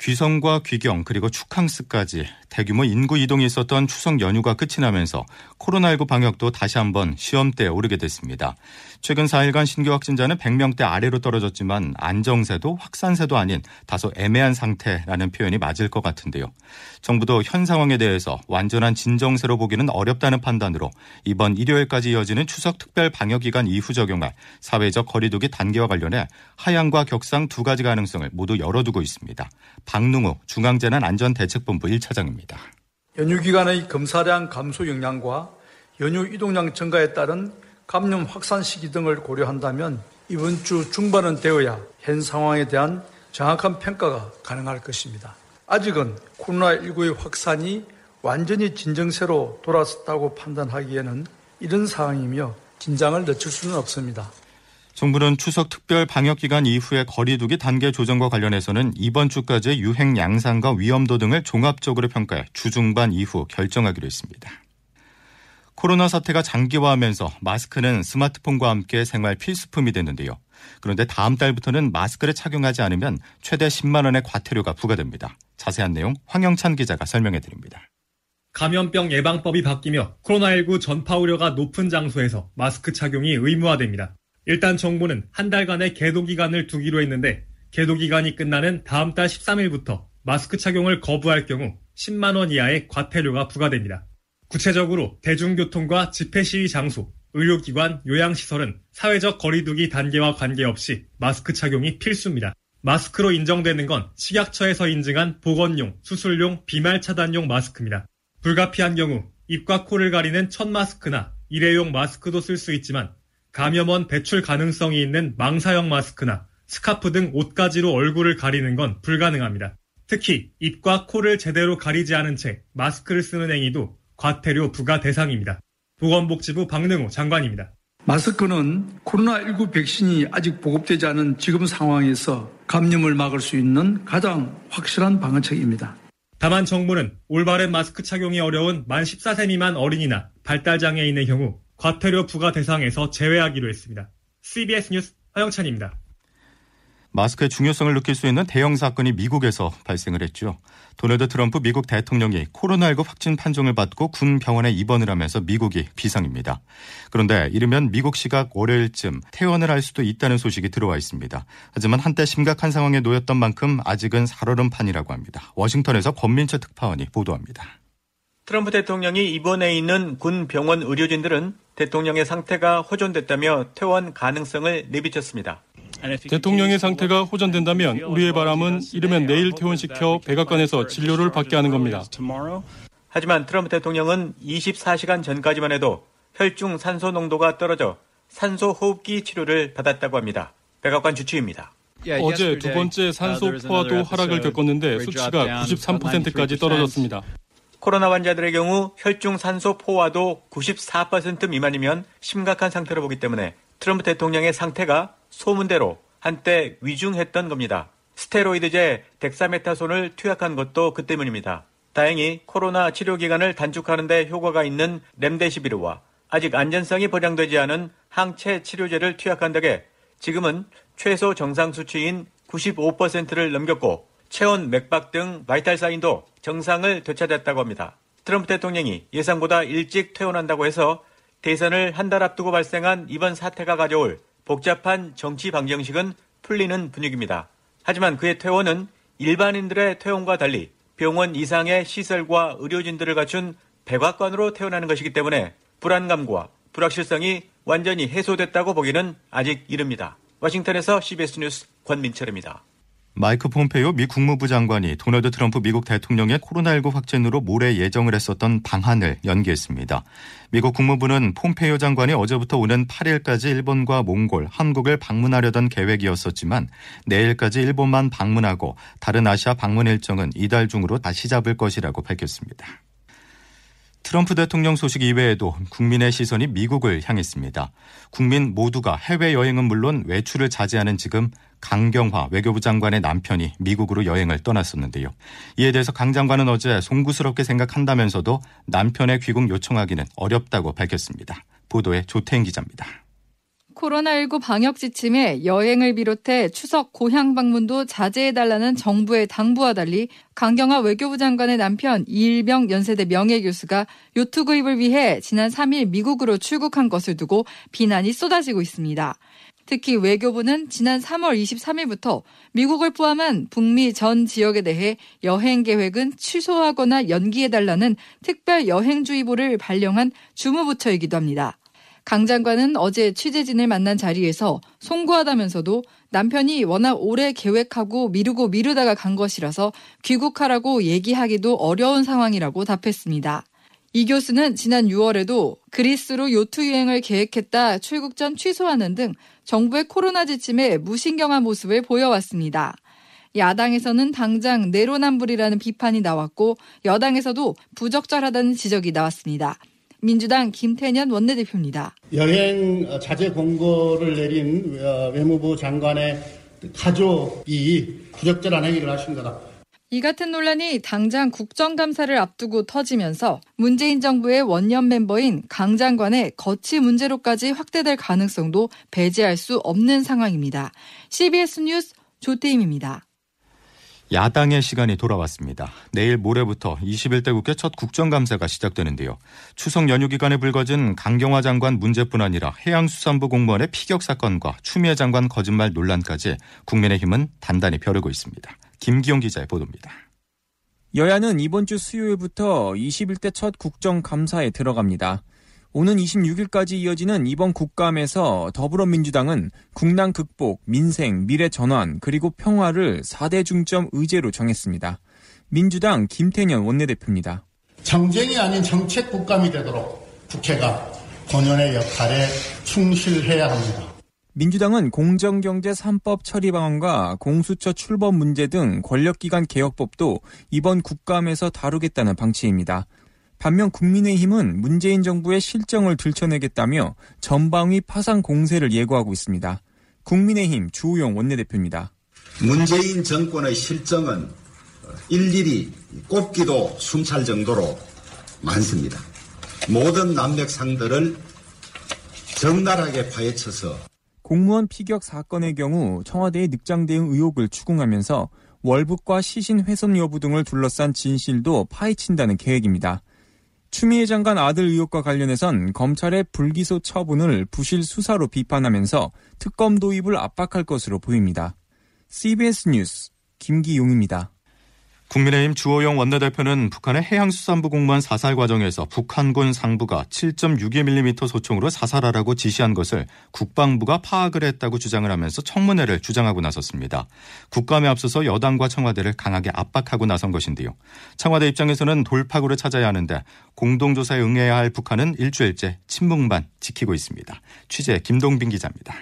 귀성과 귀경 그리고 축항스까지 대규모 인구 이동이 있었던 추석 연휴가 끝이 나면서 코로나19 방역도 다시 한번 시험대에 오르게 됐습니다. 최근 4일간 신규 확진자는 100명대 아래로 떨어졌지만 안정세도 확산세도 아닌 다소 애매한 상태라는 표현이 맞을 것 같은데요. 정부도 현 상황에 대해서 완전한 진정세로 보기는 어렵다는 판단으로 이번 일요일까지 이어지는 추석 특별 방역 기간 이후 적용할 사회적 거리두기 단계와 관련해 하향과 격상 두 가지 가능성을 모두 열어두고 있습니다. 박능우 중앙재난안전대책본부 1차장입니다. 연휴 기간의 검사량 감소 영향과 연휴 이동량 증가에 따른 감염 확산 시기 등을 고려한다면 이번 주 중반은 되어야 현 상황에 대한 정확한 평가가 가능할 것입니다. 아직은 코로나19의 확산이 완전히 진정세로 돌아섰다고 판단하기에는 이런 상황이며 긴장을 늦출 수는 없습니다. 정부는 추석 특별 방역 기간 이후의 거리두기 단계 조정과 관련해서는 이번 주까지의 유행 양상과 위험도 등을 종합적으로 평가해 주중반 이후 결정하기로 했습니다. 코로나 사태가 장기화하면서 마스크는 스마트폰과 함께 생활 필수품이 됐는데요. 그런데 다음 달부터는 마스크를 착용하지 않으면 최대 10만 원의 과태료가 부과됩니다. 자세한 내용 황영찬 기자가 설명해 드립니다. 감염병 예방법이 바뀌며 코로나19 전파 우려가 높은 장소에서 마스크 착용이 의무화됩니다. 일단 정부는 한 달간의 계도 기간을 두기로 했는데 계도 기간이 끝나는 다음 달 13일부터 마스크 착용을 거부할 경우 10만 원 이하의 과태료가 부과됩니다. 구체적으로 대중교통과 집회 시위 장소, 의료기관, 요양시설은 사회적 거리두기 단계와 관계없이 마스크 착용이 필수입니다. 마스크로 인정되는 건 식약처에서 인증한 보건용, 수술용, 비말 차단용 마스크입니다. 불가피한 경우 입과 코를 가리는 천 마스크나 일회용 마스크도 쓸 수 있지만 감염원 배출 가능성이 있는 망사형 마스크나 스카프 등 옷가지로 얼굴을 가리는 건 불가능합니다. 특히 입과 코를 제대로 가리지 않은 채 마스크를 쓰는 행위도 과태료 부과 대상입니다. 보건복지부 박능호 장관입니다. 마스크는 코로나19 백신이 아직 보급되지 않은 지금 상황에서 감염을 막을 수 있는 가장 확실한 방어책입니다. 다만 정부는 올바른 마스크 착용이 어려운 만 14세 미만 어린이나 발달장애 있는 경우 과태료 부과 대상에서 제외하기로 했습니다. CBS 뉴스 허영찬입니다. 마스크의 중요성을 느낄 수 있는 대형 사건이 미국에서 발생을 했죠. 도널드 트럼프 미국 대통령이 코로나19 확진 판정을 받고 군 병원에 입원을 하면서 미국이 비상입니다. 그런데 이르면 미국 시각 월요일쯤 퇴원을 할 수도 있다는 소식이 들어와 있습니다. 하지만 한때 심각한 상황에 놓였던 만큼 아직은 살얼음판이라고 합니다. 워싱턴에서 권민철 특파원이 보도합니다. 트럼프 대통령이 입원해 있는 군 병원 의료진들은 대통령의 상태가 호전됐다며 퇴원 가능성을 내비쳤습니다. 대통령의 상태가 호전된다면 우리의 바람은 이르면 내일 퇴원시켜 백악관에서 진료를 받게 하는 겁니다. 하지만 트럼프 대통령은 24시간 전까지만 해도 혈중 산소 농도가 떨어져 산소 호흡기 치료를 받았다고 합니다. 백악관 주치입니다. 어제 두 번째 산소 포화도 하락을 겪었는데 수치가 93%까지 떨어졌습니다. 코로나 환자들의 경우 혈중 산소 포화도 94% 미만이면 심각한 상태로 보기 때문에 트럼프 대통령의 상태가 소문대로 한때 위중했던 겁니다. 스테로이드제 덱사메타손을 투약한 것도 그 때문입니다. 다행히 코로나 치료 기간을 단축하는 데 효과가 있는 렘데시비르와 아직 안전성이 보장되지 않은 항체 치료제를 투약한 덕에 지금은 최소 정상 수치인 95%를 넘겼고 체온, 맥박 등 바이탈 사인도 정상을 되찾았다고 합니다. 트럼프 대통령이 예상보다 일찍 퇴원한다고 해서 대선을 한 달 앞두고 발생한 이번 사태가 가져올 복잡한 정치 방정식은 풀리는 분위기입니다. 하지만 그의 퇴원은 일반인들의 퇴원과 달리 병원 이상의 시설과 의료진들을 갖춘 백악관으로 퇴원하는 것이기 때문에 불안감과 불확실성이 완전히 해소됐다고 보기는 아직 이릅니다. 워싱턴에서 CBS 뉴스 권민철입니다. 마이크 폼페이오 미 국무부 장관이 도널드 트럼프 미국 대통령의 코로나19 확진으로 모레 예정을 했었던 방한을 연기했습니다. 미국 국무부는 폼페이오 장관이 어제부터 오는 8일까지 일본과 몽골, 한국을 방문하려던 계획이었었지만 내일까지 일본만 방문하고 다른 아시아 방문 일정은 이달 중으로 다시 잡을 것이라고 밝혔습니다. 트럼프 대통령 소식 이외에도 국민의 시선이 미국을 향했습니다. 국민 모두가 해외여행은 물론 외출을 자제하는 지금 강경화 외교부 장관의 남편이 미국으로 여행을 떠났었는데요. 이에 대해서 강 장관은 어제 송구스럽게 생각한다면서도 남편의 귀국 요청하기는 어렵다고 밝혔습니다. 보도에 조태인 기자입니다. 코로나19 방역 지침에 여행을 비롯해 추석 고향 방문도 자제해달라는 정부의 당부와 달리 강경화 외교부 장관의 남편 이일병 연세대 명예교수가 요트 구입을 위해 지난 3일 미국으로 출국한 것을 두고 비난이 쏟아지고 있습니다. 특히 외교부는 지난 3월 23일부터 미국을 포함한 북미 전 지역에 대해 여행 계획은 취소하거나 연기해달라는 특별 여행주의보를 발령한 주무부처이기도 합니다. 강 장관은 어제 취재진을 만난 자리에서 송구하다면서도 남편이 워낙 오래 계획하고 미루고 미루다가 간 것이라서 귀국하라고 얘기하기도 어려운 상황이라고 답했습니다. 이 교수는 지난 6월에도 그리스로 요트 여행을 계획했다 출국 전 취소하는 등 정부의 코로나 지침에 무신경한 모습을 보여왔습니다. 야당에서는 당장 내로남불이라는 비판이 나왔고 여당에서도 부적절하다는 지적이 나왔습니다. 민주당 김태년 원내대표입니다. 여행 자제 공고를 내린 어, 외무부 장관의 가족이 부적절한 행위를 하신 거다. 이 같은 논란이 당장 국정감사를 앞두고 터지면서 문재인 정부의 원년 멤버인 강 장관의 거치 문제로까지 확대될 가능성도 배제할 수 없는 상황입니다. CBS 뉴스 조태임입니다. 야당의 시간이 돌아왔습니다. 내일 모레부터 21대 국회 첫 국정감사가 시작되는데요. 추석 연휴 기간에 불거진 강경화 장관 문제뿐 아니라 해양수산부 공무원의 피격 사건과 추미애 장관 거짓말 논란까지 국민의힘은 단단히 벼르고 있습니다. 김기용 기자의 보도입니다. 여야는 이번 주 수요일부터 21대 첫 국정감사에 들어갑니다. 오는 26일까지 이어지는 이번 국감에서 더불어민주당은 국난 극복, 민생, 미래 전환, 그리고 평화를 4대 중점 의제로 정했습니다. 민주당 김태년 원내대표입니다. 정쟁이 아닌 정책 국감이 되도록 국회가 본연의 역할에 충실해야 합니다. 민주당은 공정경제 3법 처리 방안과 공수처 출범 문제 등 권력기관 개혁법도 이번 국감에서 다루겠다는 방침입니다. 반면 국민의힘은 문재인 정부의 실정을 들춰내겠다며 전방위 파상 공세를 예고하고 있습니다. 국민의힘 주호영 원내대표입니다. 문재인 정권의 실정은 일일이 꼽기도 숨찰 정도로 많습니다. 모든 남맥상들을 적나라하게 파헤쳐서 공무원 피격 사건의 경우 청와대의 늑장 대응 의혹을 추궁하면서 월북과 시신 훼손 여부 등을 둘러싼 진실도 파헤친다는 계획입니다. 추미애 장관 아들 의혹과 관련해선 검찰의 불기소 처분을 부실 수사로 비판하면서 특검 도입을 압박할 것으로 보입니다. CBS 뉴스 김기용입니다. 국민의힘 주호영 원내대표는 북한의 해양수산부 공무원 사살 과정에서 북한군 상부가 7.62mm 소총으로 사살하라고 지시한 것을 국방부가 파악을 했다고 주장을 하면서 청문회를 주장하고 나섰습니다. 국감에 앞서서 여당과 청와대를 강하게 압박하고 나선 것인데요. 청와대 입장에서는 돌파구를 찾아야 하는데 공동조사에 응해야 할 북한은 일주일째 침묵만 지키고 있습니다. 취재 김동빈 기자입니다.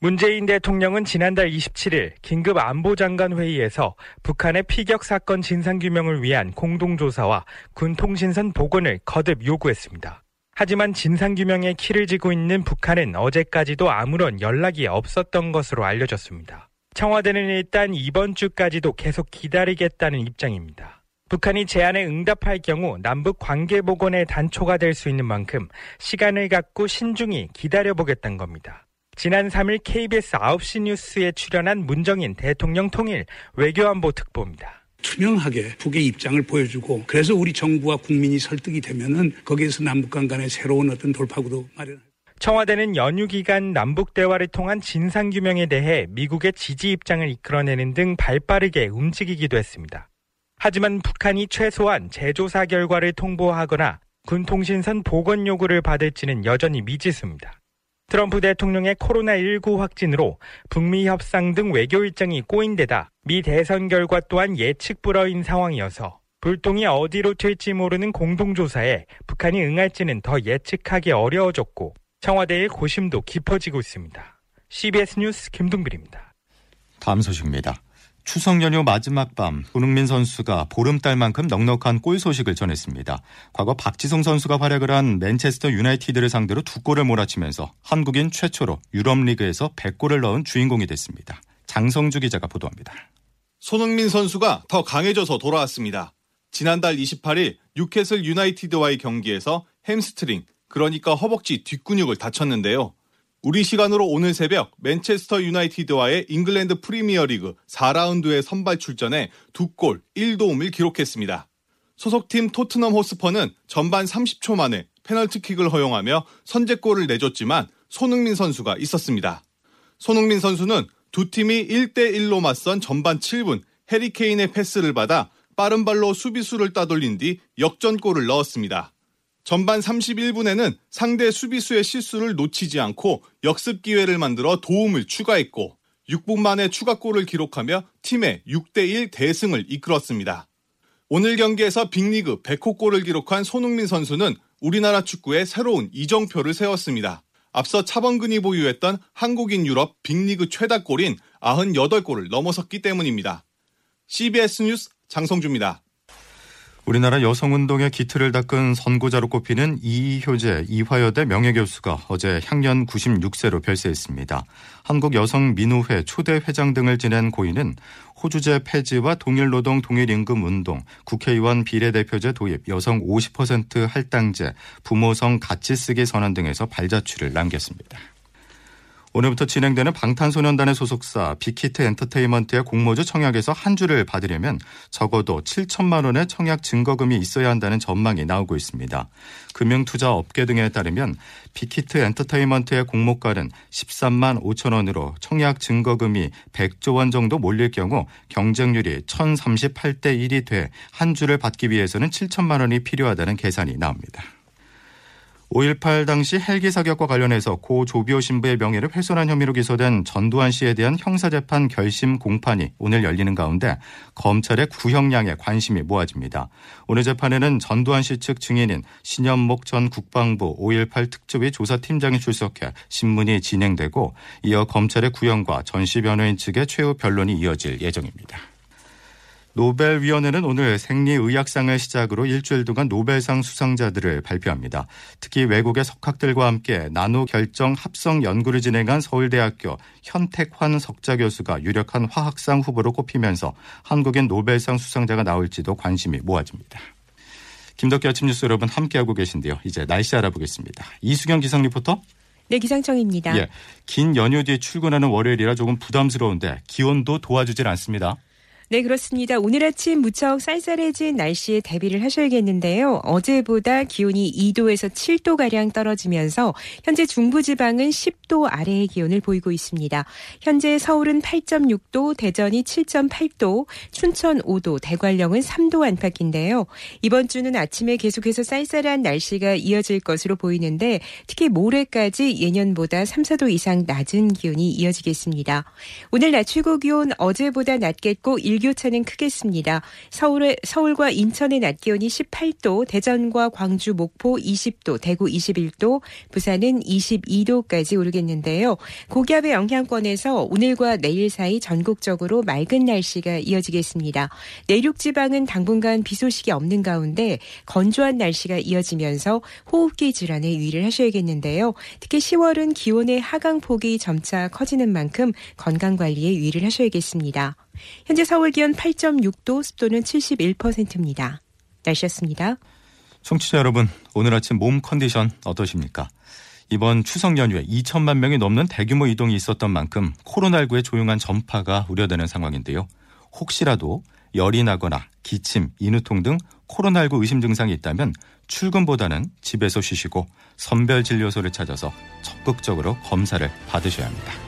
문재인 대통령은 지난달 27일 긴급 안보장관 회의에서 북한의 피격 사건 진상규명을 위한 공동조사와 군 통신선 복원을 거듭 요구했습니다. 하지만 진상규명의 키를 쥐고 있는 북한은 어제까지도 아무런 연락이 없었던 것으로 알려졌습니다. 청와대는 일단 이번 주까지도 계속 기다리겠다는 입장입니다. 북한이 제안에 응답할 경우 남북 관계 복원의 단초가 될 수 있는 만큼 시간을 갖고 신중히 기다려보겠다는 겁니다. 지난 3일 KBS 9시 뉴스에 출연한 문정인 대통령 통일 외교안보 특보입니다. 투명하게 북의 입장을 보여주고 그래서 우리 정부와 국민이 설득이 되면은 거기에서 남북 간 간의 새로운 어떤 돌파구도 마련할 청와대는 연휴 기간 남북 대화를 통한 진상 규명에 대해 미국의 지지 입장을 이끌어내는 등 발빠르게 움직이기도 했습니다. 하지만 북한이 최소한 재조사 결과를 통보하거나 군 통신선 복원 요구를 받을지는 여전히 미지수입니다. 트럼프 대통령의 코로나19 확진으로 북미 협상 등 외교 일정이 꼬인 데다 미 대선 결과 또한 예측 불허인 상황이어서 불똥이 어디로 튈지 모르는 공동조사에 북한이 응할지는 더 예측하기 어려워졌고 청와대의 고심도 깊어지고 있습니다. CBS 뉴스 김동bil입니다. 다음 소식입니다. 추석 연휴 마지막 밤 손흥민 선수가 보름달만큼 넉넉한 골 소식을 전했습니다. 과거 박지성 선수가 활약을 한 맨체스터 유나이티드를 상대로 두 골을 몰아치면서 한국인 최초로 유럽리그에서 100골을 넣은 주인공이 됐습니다. 장성주 기자가 보도합니다. 손흥민 선수가 더 강해져서 돌아왔습니다. 지난달 28일 뉴캐슬 유나이티드와의 경기에서 햄스트링, 그러니까 허벅지 뒷근육을 다쳤는데요. 우리 시간으로 오늘 새벽 맨체스터 유나이티드와의 잉글랜드 프리미어리그 4라운드에 선발 출전해 2골 1도움을 기록했습니다. 소속팀 토트넘 호스퍼는 전반 30초 만에 페널티킥을 허용하며 선제골을 내줬지만 손흥민 선수가 있었습니다. 손흥민 선수는 두 팀이 1대1로 맞선 전반 7분 해리케인의 패스를 받아 빠른 발로 수비수를 따돌린 뒤 역전골을 넣었습니다. 전반 31분에는 상대 수비수의 실수를 놓치지 않고 역습 기회를 만들어 도움을 추가했고 6분 만에 추가골을 기록하며 팀의 6대1 대승을 이끌었습니다. 오늘 경기에서 빅리그 100호 골을 기록한 손흥민 선수는 우리나라 축구에 새로운 이정표를 세웠습니다. 앞서 차범근이 보유했던 한국인 유럽 빅리그 최다 골인 98골을 넘어섰기 때문입니다. CBS 뉴스 장성주입니다. 우리나라 여성운동의 기틀을 닦은 선구자로 꼽히는 이효재 이화여대 명예교수가 어제 향년 96세로 별세했습니다. 한국여성민우회 초대 회장 등을 지낸 고인은 호주제 폐지와 동일노동 동일임금 운동, 국회의원 비례대표제 도입, 여성 50% 할당제, 부모성 같이 쓰기 선언 등에서 발자취를 남겼습니다. 오늘부터 진행되는 방탄소년단의 소속사 빅히트 엔터테인먼트의 공모주 청약에서 한 주를 받으려면 적어도 7천만 원의 청약 증거금이 있어야 한다는 전망이 나오고 있습니다. 금융투자 업계 등에 따르면 빅히트 엔터테인먼트의 공모가는 13만 5천 원으로 청약 증거금이 100조 원 정도 몰릴 경우 경쟁률이 1038대 1이 돼 한 주를 받기 위해서는 7천만 원이 필요하다는 계산이 나옵니다. 5.18 당시 헬기 사격과 관련해서 고 조비오 신부의 명예를 훼손한 혐의로 기소된 전두환 씨에 대한 형사재판 결심 공판이 오늘 열리는 가운데 검찰의 구형량에 관심이 모아집니다. 오늘 재판에는 전두환 씨 측 증인인 신현목 전 국방부 5.18 특조위 조사팀장이 출석해 신문이 진행되고 이어 검찰의 구형과 전 씨 변호인 측의 최후 변론이 이어질 예정입니다. 노벨위원회는 오늘 생리의학상을 시작으로 일주일 동안 노벨상 수상자들을 발표합니다. 특히 외국의 석학들과 함께 나노 결정 합성 연구를 진행한 서울대학교 현택환 석자 교수가 유력한 화학상 후보로 꼽히면서 한국인 노벨상 수상자가 나올지도 관심이 모아집니다. 김덕기 아침 뉴스 여러분 함께하고 계신데요. 이제 날씨 알아보겠습니다. 이수경 기상 리포터. 네, 기상청입니다. 예, 긴 연휴 뒤에 출근하는 월요일이라 조금 부담스러운데 기온도 도와주질 않습니다. 네, 그렇습니다. 오늘 아침 무척 쌀쌀해진 날씨에 대비를 하셔야겠는데요. 어제보다 기온이 2도에서 7도가량 떨어지면서 현재 중부지방은 10도 아래의 기온을 보이고 있습니다. 현재 서울은 8.6도, 대전이 7.8도, 춘천 5도, 대관령은 3도 안팎인데요. 이번 주는 아침에 계속해서 쌀쌀한 날씨가 이어질 것으로 보이는데 특히 모레까지 예년보다 3, 4도 이상 낮은 기온이 이어지겠습니다. 오늘 낮 최고 기온 어제보다 낮겠고 일교차는 크겠습니다. 서울의, 서울과 인천의 낮 기온이 18도, 대전과 광주, 목포 20도, 대구 21도, 부산은 22도까지 오르겠는데요. 고기압의 영향권에서 오늘과 내일 사이 전국적으로 맑은 날씨가 이어지겠습니다. 내륙 지방은 당분간 비 소식이 없는 가운데 건조한 날씨가 이어지면서 호흡기 질환에 유의를 하셔야겠는데요. 특히 10월은 기온의 하강폭이 점차 커지는 만큼 건강 관리에 유의를 하셔야겠습니다. 현재 서울 기온 8.6도, 습도는 71%입니다. 날씨였습니다. 청취자 여러분, 오늘 아침 몸 컨디션 어떠십니까? 이번 추석 연휴에 2천만 명이 넘는 대규모 이동이 있었던 만큼 코로나19의 조용한 전파가 우려되는 상황인데요. 혹시라도 열이 나거나 기침, 인후통 등 코로나19 의심 증상이 있다면 출근보다는 집에서 쉬시고 선별 진료소를 찾아서 적극적으로 검사를 받으셔야 합니다.